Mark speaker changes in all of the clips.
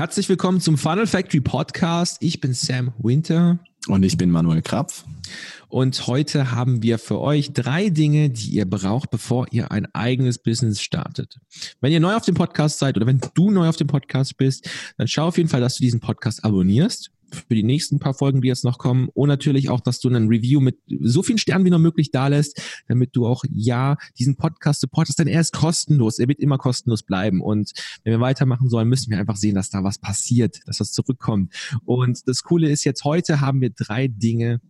Speaker 1: Herzlich willkommen zum Funnel Factory Podcast. Ich bin Sam Winter.
Speaker 2: Und ich bin Manuel Krapf.
Speaker 1: Und heute haben wir für euch drei Dinge, die ihr braucht, bevor ihr ein eigenes Business startet. Wenn ihr neu auf dem Podcast seid oder wenn du neu auf dem Podcast bist, dann schau auf jeden Fall, dass du diesen Podcast abonnierst für die nächsten paar Folgen, die jetzt noch kommen. Und natürlich auch, dass du einen Review mit so vielen Sternen wie noch möglich da lässt, damit du auch ja diesen Podcast supportest, denn er ist kostenlos. Er wird immer kostenlos bleiben. Und wenn wir weitermachen sollen, müssen wir einfach sehen, dass da was passiert, dass das zurückkommt. Und das Coole ist jetzt heute haben wir drei Dinge,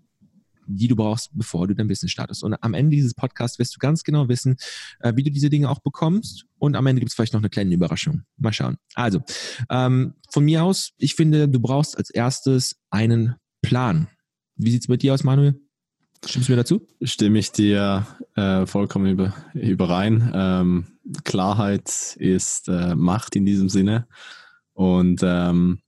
Speaker 1: die du brauchst, bevor du dein Business startest. Und am Ende dieses Podcasts wirst du ganz genau wissen, äh, wie du diese Dinge auch bekommst. Und am Ende gibt es vielleicht noch eine kleine Überraschung. Mal schauen. Also, ähm, von mir aus, ich finde, du brauchst als erstes einen Plan. Wie sieht's mit dir aus, Manuel? Stimmst du mir dazu?
Speaker 2: Stimme ich dir äh, vollkommen über, überein. Ähm, Klarheit ist äh, Macht in diesem Sinne. Und ähm,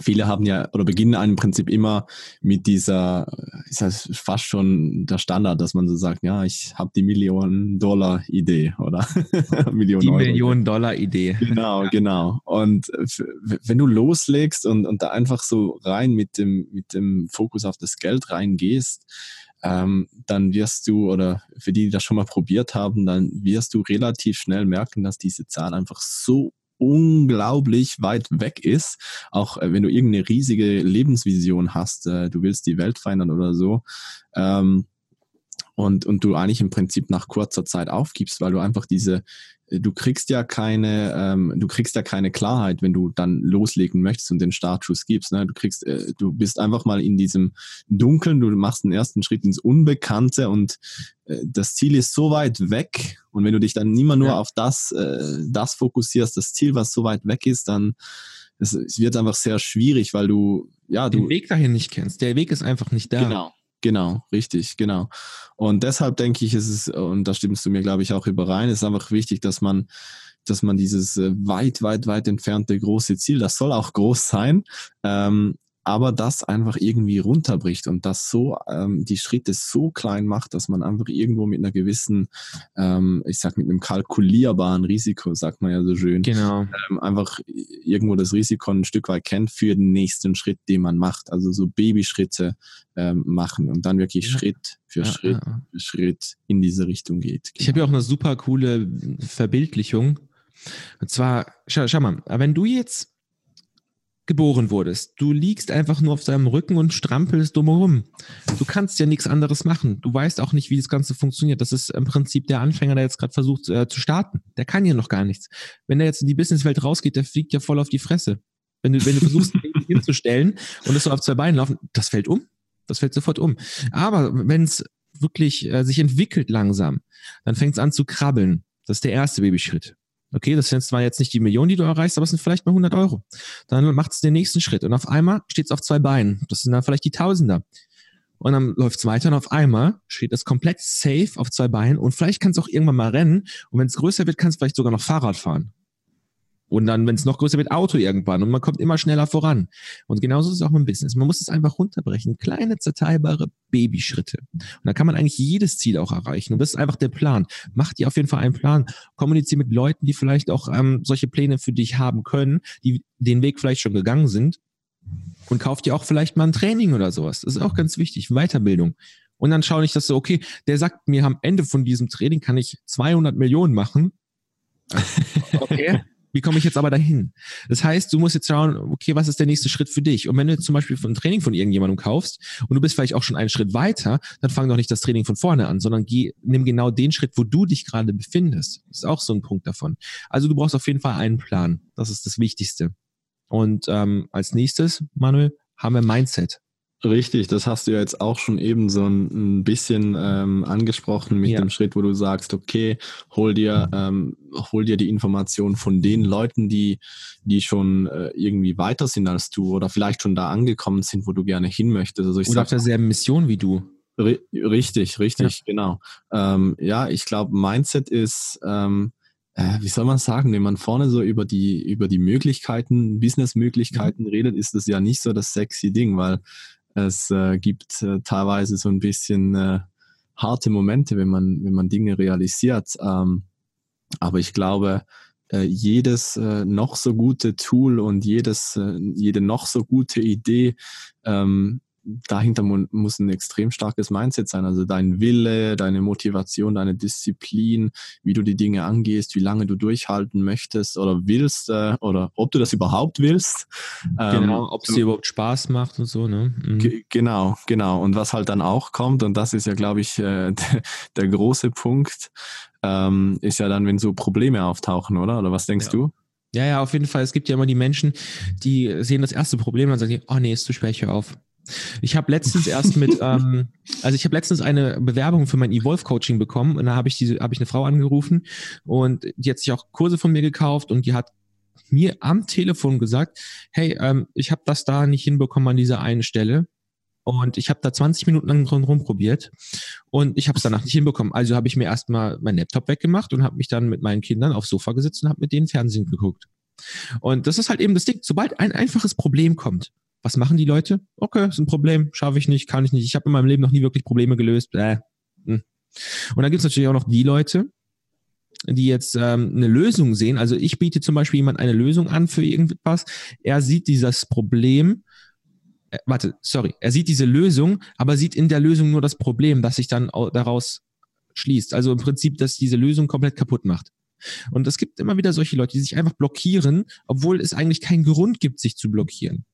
Speaker 2: viele haben ja oder beginnen im Prinzip immer mit dieser, ist das fast schon der Standard, dass man so sagt, ja, ich habe die Millionen-Dollar-Idee oder
Speaker 1: Millionen Die Millionen-Dollar-Idee.
Speaker 2: Genau, genau. Und wenn du loslegst und, und da einfach so rein mit dem, mit dem Fokus auf das Geld reingehst, ähm, dann wirst du, oder für die, die das schon mal probiert haben, dann wirst du relativ schnell merken, dass diese Zahl einfach so unglaublich weit weg ist. Auch äh, wenn du irgendeine riesige Lebensvision hast, äh, du willst die Welt verändern oder so. Ähm, und, und du eigentlich im Prinzip nach kurzer Zeit aufgibst, weil du einfach diese, du kriegst ja keine, ähm, du kriegst ja keine Klarheit, wenn du dann loslegen möchtest und den Startschuss gibst. Ne? Du kriegst, äh, du bist einfach mal in diesem Dunkeln, du machst den ersten Schritt ins Unbekannte und äh, das Ziel ist so weit weg. Und wenn du dich dann immer nur ja. auf das, äh, das fokussierst, das Ziel, was so weit weg ist, dann es, es wird einfach sehr schwierig, weil du ja
Speaker 1: du
Speaker 2: den
Speaker 1: Weg dahin nicht kennst. Der Weg ist einfach nicht da.
Speaker 2: Genau. Genau, richtig, genau. Und deshalb denke ich, ist es, und da stimmst du mir, glaube ich, auch überein, ist einfach wichtig, dass man, dass man dieses äh, weit, weit, weit entfernte große Ziel, das soll auch groß sein, ähm, aber das einfach irgendwie runterbricht und das so ähm, die Schritte so klein macht, dass man einfach irgendwo mit einer gewissen, ähm, ich sag mit einem kalkulierbaren Risiko, sagt man ja so schön,
Speaker 1: genau.
Speaker 2: ähm, einfach irgendwo das Risiko ein Stück weit kennt für den nächsten Schritt, den man macht. Also so Babyschritte ähm, machen und dann wirklich ja. Schritt für ja, Schritt ja. für Schritt in diese Richtung geht.
Speaker 1: Genau. Ich habe ja auch eine super coole Verbildlichung. Und zwar, schau, schau mal, wenn du jetzt geboren wurdest. Du liegst einfach nur auf deinem Rücken und strampelst drumherum. Du kannst ja nichts anderes machen. Du weißt auch nicht, wie das Ganze funktioniert. Das ist im Prinzip der Anfänger, der jetzt gerade versucht äh, zu starten. Der kann ja noch gar nichts. Wenn er jetzt in die Businesswelt rausgeht, der fliegt ja voll auf die Fresse. Wenn du, wenn du versuchst, hinzustellen und es so auf zwei Beinen laufen, das fällt um. Das fällt sofort um. Aber wenn es wirklich äh, sich entwickelt langsam, dann fängt es an zu krabbeln. Das ist der erste Babyschritt. Okay, das sind zwar jetzt nicht die Millionen, die du erreichst, aber es sind vielleicht mal 100 Euro. Dann macht es den nächsten Schritt und auf einmal steht es auf zwei Beinen. Das sind dann vielleicht die Tausender. Und dann läuft es weiter und auf einmal steht es komplett safe auf zwei Beinen und vielleicht kann es auch irgendwann mal rennen und wenn es größer wird, kann es vielleicht sogar noch Fahrrad fahren. Und dann, wenn es noch größer wird, Auto irgendwann. Und man kommt immer schneller voran. Und genauso ist es auch mit dem Business. Man muss es einfach runterbrechen. Kleine, zerteilbare Babyschritte. Und da kann man eigentlich jedes Ziel auch erreichen. Und das ist einfach der Plan. Mach dir auf jeden Fall einen Plan. Kommuniziere mit Leuten, die vielleicht auch ähm, solche Pläne für dich haben können, die den Weg vielleicht schon gegangen sind. Und kauf dir auch vielleicht mal ein Training oder sowas. Das ist auch ganz wichtig. Weiterbildung. Und dann schau nicht, dass du, okay, der sagt mir am Ende von diesem Training kann ich 200 Millionen machen. Okay, wie komme ich jetzt aber dahin? Das heißt, du musst jetzt schauen, okay, was ist der nächste Schritt für dich? Und wenn du zum Beispiel ein Training von irgendjemandem kaufst und du bist vielleicht auch schon einen Schritt weiter, dann fang doch nicht das Training von vorne an, sondern geh, nimm genau den Schritt, wo du dich gerade befindest. Das ist auch so ein Punkt davon. Also du brauchst auf jeden Fall einen Plan. Das ist das Wichtigste. Und ähm, als nächstes, Manuel, haben wir Mindset.
Speaker 2: Richtig, das hast du ja jetzt auch schon eben so ein, bisschen ähm, angesprochen mit ja. dem Schritt, wo du sagst, okay, hol dir, ähm, hol dir die Information von den Leuten, die, die schon äh, irgendwie weiter sind als du oder vielleicht schon da angekommen sind, wo du gerne hin möchtest.
Speaker 1: Also ich oder sag, auf derselben Mission wie du.
Speaker 2: Richtig, richtig, ja. genau. Ähm, ja, ich glaube, Mindset ist, ähm, äh, wie soll man sagen, wenn man vorne so über die, über die Möglichkeiten, Business-Möglichkeiten mhm. redet, ist das ja nicht so das sexy Ding, weil es äh, gibt äh, teilweise so ein bisschen äh, harte Momente, wenn man, wenn man Dinge realisiert. Ähm, aber ich glaube, äh, jedes äh, noch so gute Tool und jedes, äh, jede noch so gute Idee ähm, dahinter muss ein extrem starkes Mindset sein. Also dein Wille, deine Motivation, deine Disziplin, wie du die Dinge angehst, wie lange du durchhalten möchtest oder willst äh, oder ob du das überhaupt willst.
Speaker 1: Genau, ähm, ob es dir überhaupt Spaß macht und so, ne?
Speaker 2: Mhm. Genau, genau. Und was halt dann auch kommt, und das ist ja, glaube ich, äh, der, große Punkt, ähm, ist ja dann, wenn so Probleme auftauchen, oder? Oder was denkst ja. du?
Speaker 1: Ja, ja, auf jeden Fall. Es gibt ja immer die Menschen, die sehen das erste Problem und sagen, oh nee, ist zu ich höre auf. Ich habe letztens erst mit, ähm, also ich habe letztens eine Bewerbung für mein Evolve Coaching bekommen und da habe ich diese, habe ich eine Frau angerufen und die hat sich auch Kurse von mir gekauft und die hat mir am Telefon gesagt, hey, ähm, ich habe das da nicht hinbekommen an dieser einen Stelle. Und ich habe da 20 Minuten lang drum rumprobiert und ich habe es danach nicht hinbekommen. Also habe ich mir erstmal meinen Laptop weggemacht und habe mich dann mit meinen Kindern aufs Sofa gesetzt und habe mit denen Fernsehen geguckt. Und das ist halt eben das Ding, sobald ein einfaches Problem kommt, was machen die Leute? Okay, ist ein Problem, schaffe ich nicht, kann ich nicht. Ich habe in meinem Leben noch nie wirklich Probleme gelöst. Äh. Und dann gibt es natürlich auch noch die Leute, die jetzt ähm, eine Lösung sehen. Also ich biete zum Beispiel jemand eine Lösung an für irgendwas. Er sieht dieses Problem, äh, warte, sorry, er sieht diese Lösung, aber sieht in der Lösung nur das Problem, das sich dann daraus schließt. Also im Prinzip, dass diese Lösung komplett kaputt macht. Und es gibt immer wieder solche Leute, die sich einfach blockieren, obwohl es eigentlich keinen Grund gibt, sich zu blockieren.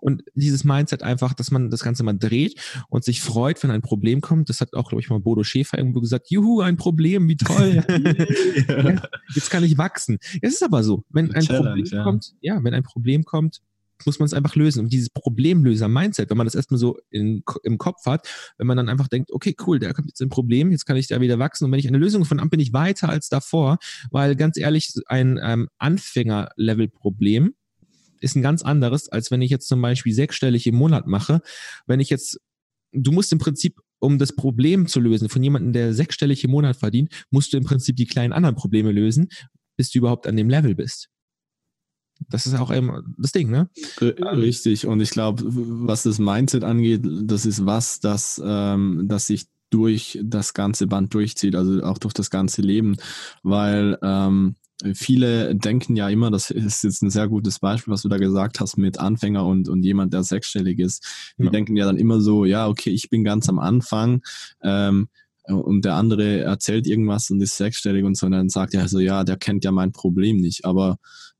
Speaker 1: Und dieses Mindset einfach, dass man das Ganze mal dreht und sich freut, wenn ein Problem kommt. Das hat auch, glaube ich, mal Bodo Schäfer irgendwo gesagt, juhu, ein Problem, wie toll. ja, jetzt kann ich wachsen. Es ist aber so, wenn ein Problem ja. kommt, ja, wenn ein Problem kommt, muss man es einfach lösen. Und dieses Problemlöser-Mindset, wenn man das erstmal so in, im Kopf hat, wenn man dann einfach denkt, okay, cool, da kommt jetzt ein Problem, jetzt kann ich da wieder wachsen. Und wenn ich eine Lösung von habe, bin ich weiter als davor, weil ganz ehrlich, ein ähm, Anfänger-Level-Problem ist ein ganz anderes, als wenn ich jetzt zum Beispiel sechsstellig im Monat mache. Wenn ich jetzt, du musst im Prinzip, um das Problem zu lösen von jemandem, der sechsstellig im Monat verdient, musst du im Prinzip die kleinen anderen Probleme lösen, bis du überhaupt an dem Level bist. Das ist auch immer das Ding, ne?
Speaker 2: Richtig. Und ich glaube, was das Mindset angeht, das ist was, das, ähm, das sich durch das ganze Band durchzieht, also auch durch das ganze Leben, weil ähm, viele denken ja immer, das ist jetzt ein sehr gutes Beispiel, was du da gesagt hast mit Anfänger und, und jemand, der sechsstellig ist. Die ja. denken ja dann immer so, ja, okay, ich bin ganz am Anfang ähm, und der andere erzählt irgendwas und ist sechsstellig und so und dann sagt er so, ja, der kennt ja mein Problem nicht. Aber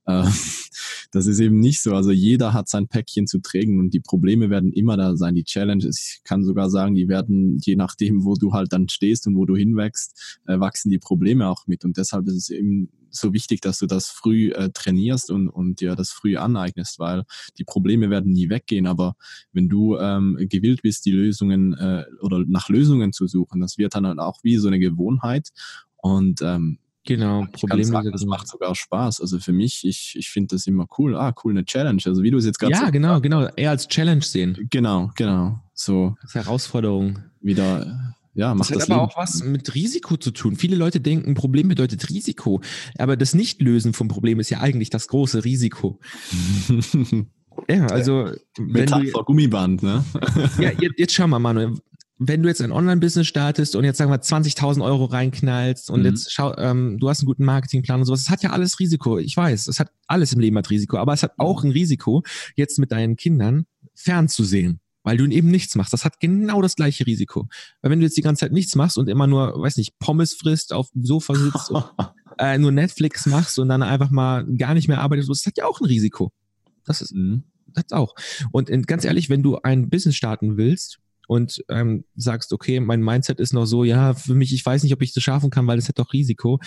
Speaker 2: das ist eben nicht so. Also jeder hat sein Päckchen zu trägen und die Probleme werden immer da sein. Die Challenges, ich kann sogar sagen, die werden, je nachdem, wo du halt dann stehst und wo du hinwächst, äh, wachsen die Probleme auch mit. Und deshalb ist es eben so wichtig, dass du das früh äh, trainierst und, und dir das früh aneignest, weil die Probleme werden nie weggehen. Aber wenn du ähm, gewillt bist, die Lösungen äh, oder nach Lösungen zu suchen, das wird dann halt auch wie so eine Gewohnheit. Und ähm,
Speaker 1: Genau,
Speaker 2: Problem. das macht sogar Spaß. Also für mich, ich, ich finde das immer cool. Ah, cool, eine Challenge. Also wie du es jetzt gerade
Speaker 1: Ja, so genau, genau. Eher als Challenge sehen.
Speaker 2: Genau, genau. So.
Speaker 1: Als Herausforderung.
Speaker 2: Wieder, ja, macht das,
Speaker 1: das hat aber auch was mit Risiko zu tun. Viele Leute denken, Problem bedeutet Risiko. Aber das Nichtlösen vom Problem ist ja eigentlich das große Risiko. ja, also.
Speaker 2: Metapher Gummiband, ne?
Speaker 1: ja, jetzt, jetzt schau mal, Manuel wenn du jetzt ein Online-Business startest und jetzt sagen wir 20.000 Euro reinknallst und mhm. jetzt schau, ähm, du hast einen guten Marketingplan und sowas, es hat ja alles Risiko. Ich weiß, es hat alles im Leben hat Risiko, aber es hat auch ein Risiko, jetzt mit deinen Kindern fernzusehen, weil du eben nichts machst. Das hat genau das gleiche Risiko. Weil wenn du jetzt die ganze Zeit nichts machst und immer nur, weiß nicht, Pommes frisst, auf dem Sofa sitzt und äh, nur Netflix machst und dann einfach mal gar nicht mehr arbeitest, das hat ja auch ein Risiko. Das ist, mhm. das auch. Und ganz ehrlich, wenn du ein Business starten willst, und ähm, sagst, okay, mein Mindset ist noch so, ja, für mich, ich weiß nicht, ob ich das schaffen kann, weil es hat doch Risiko.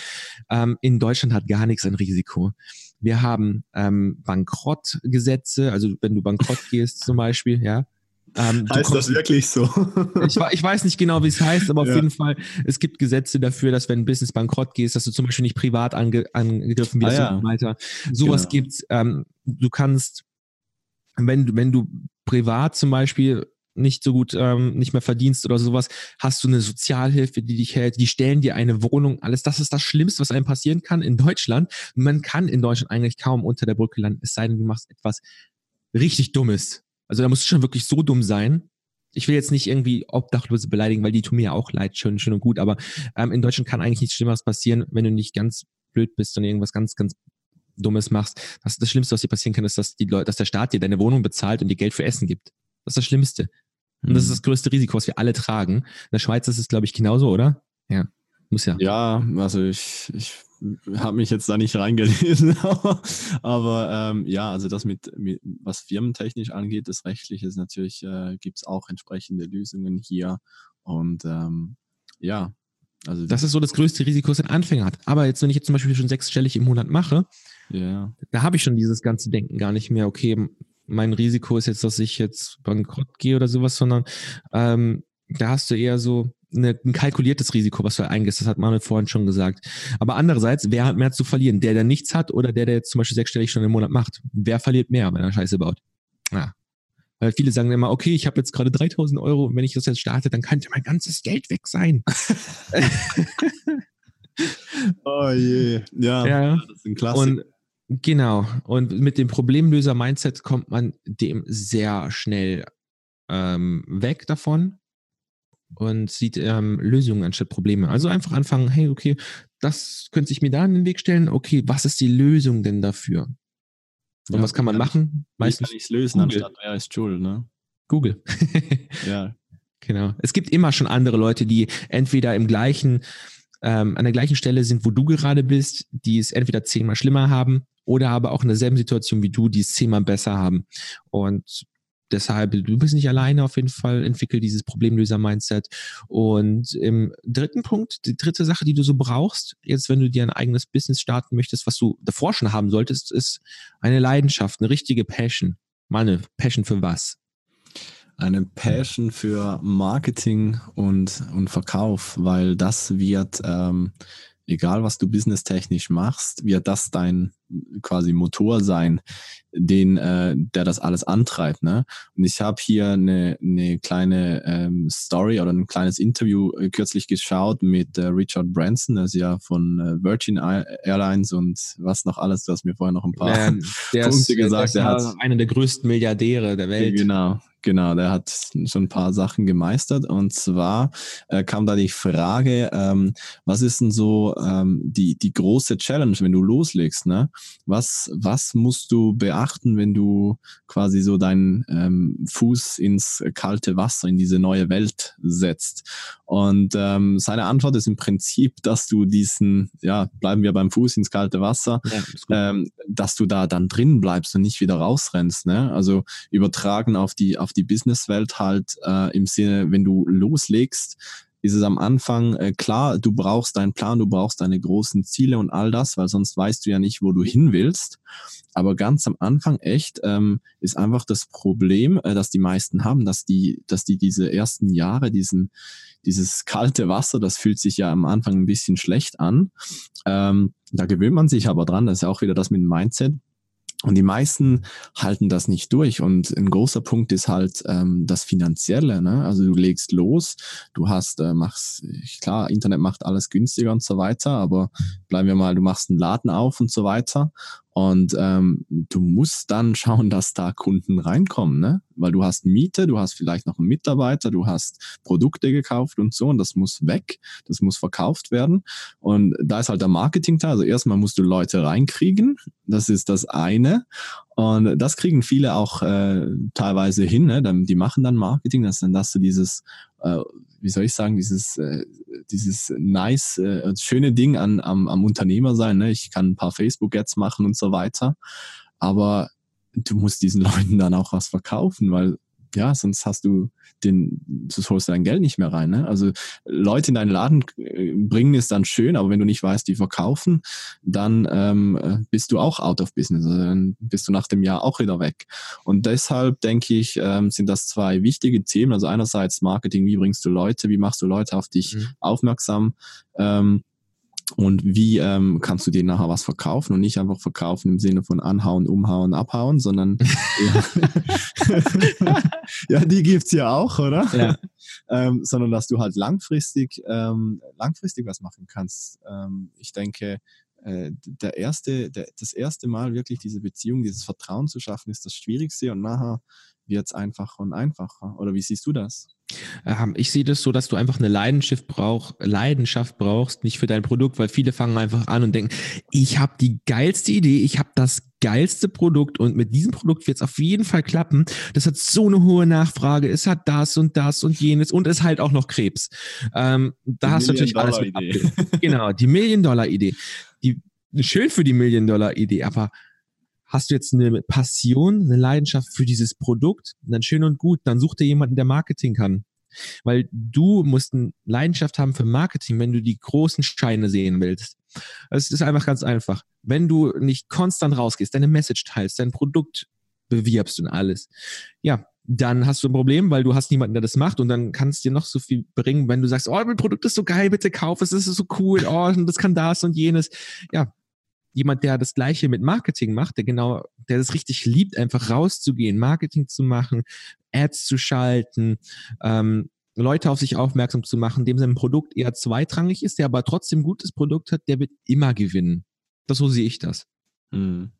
Speaker 1: Ähm, in Deutschland hat gar nichts ein Risiko. Wir haben ähm, Bankrottgesetze, also wenn du bankrott gehst zum Beispiel, ja,
Speaker 2: ähm, heißt kommst, das wirklich so?
Speaker 1: ich, ich, weiß nicht genau, wie es heißt, aber auf ja. jeden Fall, es gibt Gesetze dafür, dass wenn ein Business bankrott gehst, dass du zum Beispiel nicht privat ange, angegriffen wirst ah, ja. und so weiter. Sowas genau. gibt's. Ähm, du kannst, wenn, wenn du privat zum Beispiel nicht so gut ähm, nicht mehr verdienst oder sowas, hast du eine Sozialhilfe, die dich hält, die stellen dir eine Wohnung, alles das ist das Schlimmste, was einem passieren kann in Deutschland. Man kann in Deutschland eigentlich kaum unter der Brücke landen, es sei denn, du machst etwas richtig Dummes. Also da musst du schon wirklich so dumm sein. Ich will jetzt nicht irgendwie Obdachlose beleidigen, weil die tun mir ja auch leid, schön, schön und gut, aber ähm, in Deutschland kann eigentlich nichts Schlimmeres passieren, wenn du nicht ganz blöd bist und irgendwas ganz, ganz Dummes machst, das, das Schlimmste, was dir passieren kann, ist, dass die Leute, dass der Staat dir deine Wohnung bezahlt und dir Geld für Essen gibt. Das ist das Schlimmste. Und das ist mhm. das größte Risiko, was wir alle tragen. In der Schweiz ist es, glaube ich, genauso, oder? Ja, muss ja.
Speaker 2: Ja, also ich, ich habe mich jetzt da nicht reingelesen, aber, aber ähm, ja, also das mit, mit, was firmentechnisch angeht, das Rechtliche ist natürlich, äh, gibt es auch entsprechende Lösungen hier und ähm, ja.
Speaker 1: Also das ist so das größte Risiko, das ein Anfänger hat. Aber jetzt, wenn ich jetzt zum Beispiel schon sechsstellig im Monat mache, ja. da habe ich schon dieses ganze Denken gar nicht mehr, okay, mein Risiko ist jetzt, dass ich jetzt bankrott gehe oder sowas, sondern ähm, da hast du eher so eine, ein kalkuliertes Risiko, was du eingehst. Das hat Manuel vorhin schon gesagt. Aber andererseits, wer hat mehr zu verlieren? Der, der nichts hat oder der, der jetzt zum Beispiel sechsstellig schon im Monat macht? Wer verliert mehr, wenn er Scheiße baut? Ja. Weil viele sagen immer, okay, ich habe jetzt gerade 3000 Euro und wenn ich das jetzt starte, dann kann ja mein ganzes Geld weg sein.
Speaker 2: oh je. Ja,
Speaker 1: ja, das ist ein Klassiker. Und Genau. Und mit dem Problemlöser-Mindset kommt man dem sehr schnell ähm, weg davon und sieht ähm, Lösungen anstatt Probleme. Also einfach anfangen, hey, okay, das könnte sich mir da in den Weg stellen. Okay, was ist die Lösung denn dafür? Und ja, was kann man machen?
Speaker 2: Ich, Meistens kann ich es lösen, Google. anstatt wer ist schuld, ne?
Speaker 1: Google. ja. Genau. Es gibt immer schon andere Leute, die entweder im gleichen, ähm, an der gleichen Stelle sind, wo du gerade bist, die es entweder zehnmal schlimmer haben oder aber auch in derselben Situation wie du, die es zehnmal besser haben. Und deshalb, du bist nicht alleine auf jeden Fall, entwickel dieses Problemlöser-Mindset. Und im dritten Punkt, die dritte Sache, die du so brauchst, jetzt wenn du dir ein eigenes Business starten möchtest, was du davor schon haben solltest, ist eine Leidenschaft, eine richtige Passion. Mal eine Passion für was?
Speaker 2: Eine Passion für Marketing und, und Verkauf, weil das wird ähm, egal was du businesstechnisch machst, wird das dein quasi Motor sein, den, äh, der das alles antreibt. Ne? Und ich habe hier eine, eine kleine ähm, Story oder ein kleines Interview äh, kürzlich geschaut mit äh, Richard Branson, der ist ja von äh, Virgin Airlines und was noch alles. Du hast mir vorher noch ein paar
Speaker 1: ähm, Punkte ist, gesagt. Der, der hat einer der größten Milliardäre der Welt.
Speaker 2: Genau, Genau, der hat schon ein paar Sachen gemeistert. Und zwar äh, kam da die Frage, ähm, was ist denn so ähm, die, die große Challenge, wenn du loslegst? Ne? Was, was musst du beachten, wenn du quasi so deinen ähm, Fuß ins kalte Wasser, in diese neue Welt setzt? Und ähm, seine Antwort ist im Prinzip, dass du diesen, ja, bleiben wir beim Fuß ins kalte Wasser, ja, ähm, dass du da dann drin bleibst und nicht wieder rausrennst. Ne? Also übertragen auf die, auf die Businesswelt halt äh, im Sinne, wenn du loslegst, ist es am Anfang äh, klar, du brauchst deinen Plan, du brauchst deine großen Ziele und all das, weil sonst weißt du ja nicht, wo du hin willst. Aber ganz am Anfang echt ähm, ist einfach das Problem, äh, dass die meisten haben, dass die, dass die diese ersten Jahre, diesen, dieses kalte Wasser, das fühlt sich ja am Anfang ein bisschen schlecht an. Ähm, da gewöhnt man sich aber dran. Das ist ja auch wieder das mit dem Mindset und die meisten halten das nicht durch. Und ein großer Punkt ist halt ähm, das Finanzielle. Ne? Also du legst los, du hast, äh, machst, klar, Internet macht alles günstiger und so weiter, aber bleiben wir mal, du machst einen Laden auf und so weiter. Und ähm, du musst dann schauen, dass da Kunden reinkommen, ne? Weil du hast Miete, du hast vielleicht noch einen Mitarbeiter, du hast Produkte gekauft und so und das muss weg, das muss verkauft werden. Und da ist halt der Marketing-Teil. Also erstmal musst du Leute reinkriegen, das ist das eine. Und das kriegen viele auch äh, teilweise hin, ne? Die machen dann Marketing, das ist dann, dass du dieses äh, wie soll ich sagen, dieses, äh, dieses nice, äh, schöne Ding an, am, am Unternehmer sein. Ne? Ich kann ein paar Facebook-Ads machen und so weiter. Aber du musst diesen Leuten dann auch was verkaufen, weil ja, sonst hast du den, sonst holst du dein Geld nicht mehr rein. Ne? Also Leute in deinen Laden äh, bringen ist dann schön, aber wenn du nicht weißt, die verkaufen, dann ähm, äh, bist du auch out of business. Also dann bist du nach dem Jahr auch wieder weg. Und deshalb denke ich, ähm, sind das zwei wichtige Themen. Also einerseits Marketing, wie bringst du Leute, wie machst du Leute auf dich mhm. aufmerksam? Ähm, und wie ähm, kannst du denen nachher was verkaufen und nicht einfach verkaufen im Sinne von anhauen, umhauen, abhauen, sondern ja, ja die gibt's ja auch, oder? Ja. ähm, sondern dass du halt langfristig, ähm, langfristig was machen kannst. Ähm, ich denke, äh, der erste, der, das erste Mal wirklich diese Beziehung, dieses Vertrauen zu schaffen, ist das Schwierigste und nachher wird's einfacher und einfacher. Oder wie siehst du das?
Speaker 1: Ähm, ich sehe das so, dass du einfach eine Leidenschaft, brauch, Leidenschaft brauchst, nicht für dein Produkt, weil viele fangen einfach an und denken, ich habe die geilste Idee, ich habe das geilste Produkt und mit diesem Produkt wird es auf jeden Fall klappen. Das hat so eine hohe Nachfrage, es hat das und das und jenes und es halt auch noch Krebs. Ähm, da die hast du natürlich alles mit Genau, die Million-Dollar-Idee. Schön für die Million-Dollar-Idee, aber hast du jetzt eine Passion, eine Leidenschaft für dieses Produkt, dann schön und gut, dann such dir jemanden, der Marketing kann. Weil du musst eine Leidenschaft haben für Marketing, wenn du die großen Scheine sehen willst. Es ist einfach ganz einfach. Wenn du nicht konstant rausgehst, deine Message teilst, dein Produkt bewirbst und alles, ja, dann hast du ein Problem, weil du hast niemanden, der das macht und dann kannst du dir noch so viel bringen, wenn du sagst, oh, mein Produkt ist so geil, bitte kauf es, das ist so cool, oh, das kann das und jenes. Ja, jemand, der das Gleiche mit Marketing macht, der genau, der das richtig liebt, einfach rauszugehen, Marketing zu machen, Ads zu schalten, ähm, Leute auf sich aufmerksam zu machen, dem sein Produkt eher zweitrangig ist, der aber trotzdem gutes Produkt hat, der wird immer gewinnen. Das so sehe ich das. Mhm.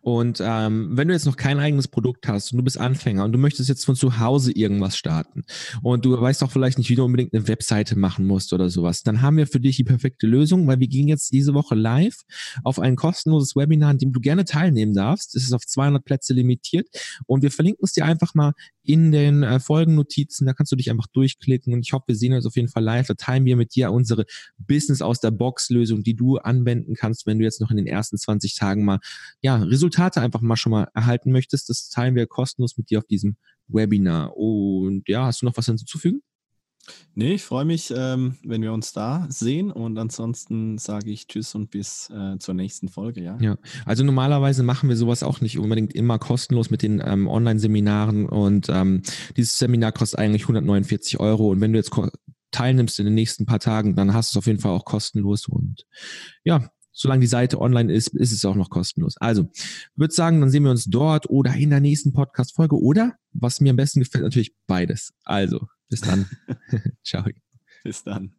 Speaker 1: Und ähm, wenn du jetzt noch kein eigenes Produkt hast und du bist Anfänger und du möchtest jetzt von zu Hause irgendwas starten und du weißt auch vielleicht nicht, wie du unbedingt eine Webseite machen musst oder sowas, dann haben wir für dich die perfekte Lösung, weil wir gehen jetzt diese Woche live auf ein kostenloses Webinar, an dem du gerne teilnehmen darfst. Es ist auf 200 Plätze limitiert und wir verlinken es dir einfach mal in den äh, Folgennotizen. Da kannst du dich einfach durchklicken und ich hoffe, wir sehen uns auf jeden Fall live. Da teilen wir mit dir unsere Business aus der Box Lösung, die du anwenden kannst, wenn du jetzt noch in den ersten 20 Tagen mal ja, Resultate einfach mal schon mal erhalten möchtest, das teilen wir kostenlos mit dir auf diesem Webinar. Und ja, hast du noch was hinzuzufügen?
Speaker 2: Nee, ich freue mich, ähm, wenn wir uns da sehen und ansonsten sage ich Tschüss und bis äh, zur nächsten Folge, ja.
Speaker 1: Ja, also normalerweise machen wir sowas auch nicht unbedingt immer kostenlos mit den ähm, Online-Seminaren und ähm, dieses Seminar kostet eigentlich 149 Euro und wenn du jetzt teilnimmst in den nächsten paar Tagen, dann hast du es auf jeden Fall auch kostenlos und ja, solange die Seite online ist, ist es auch noch kostenlos. Also, würde sagen, dann sehen wir uns dort oder in der nächsten Podcast-Folge oder, was mir am besten gefällt, natürlich beides. Also, bis dann. Ciao.
Speaker 2: Bis dann.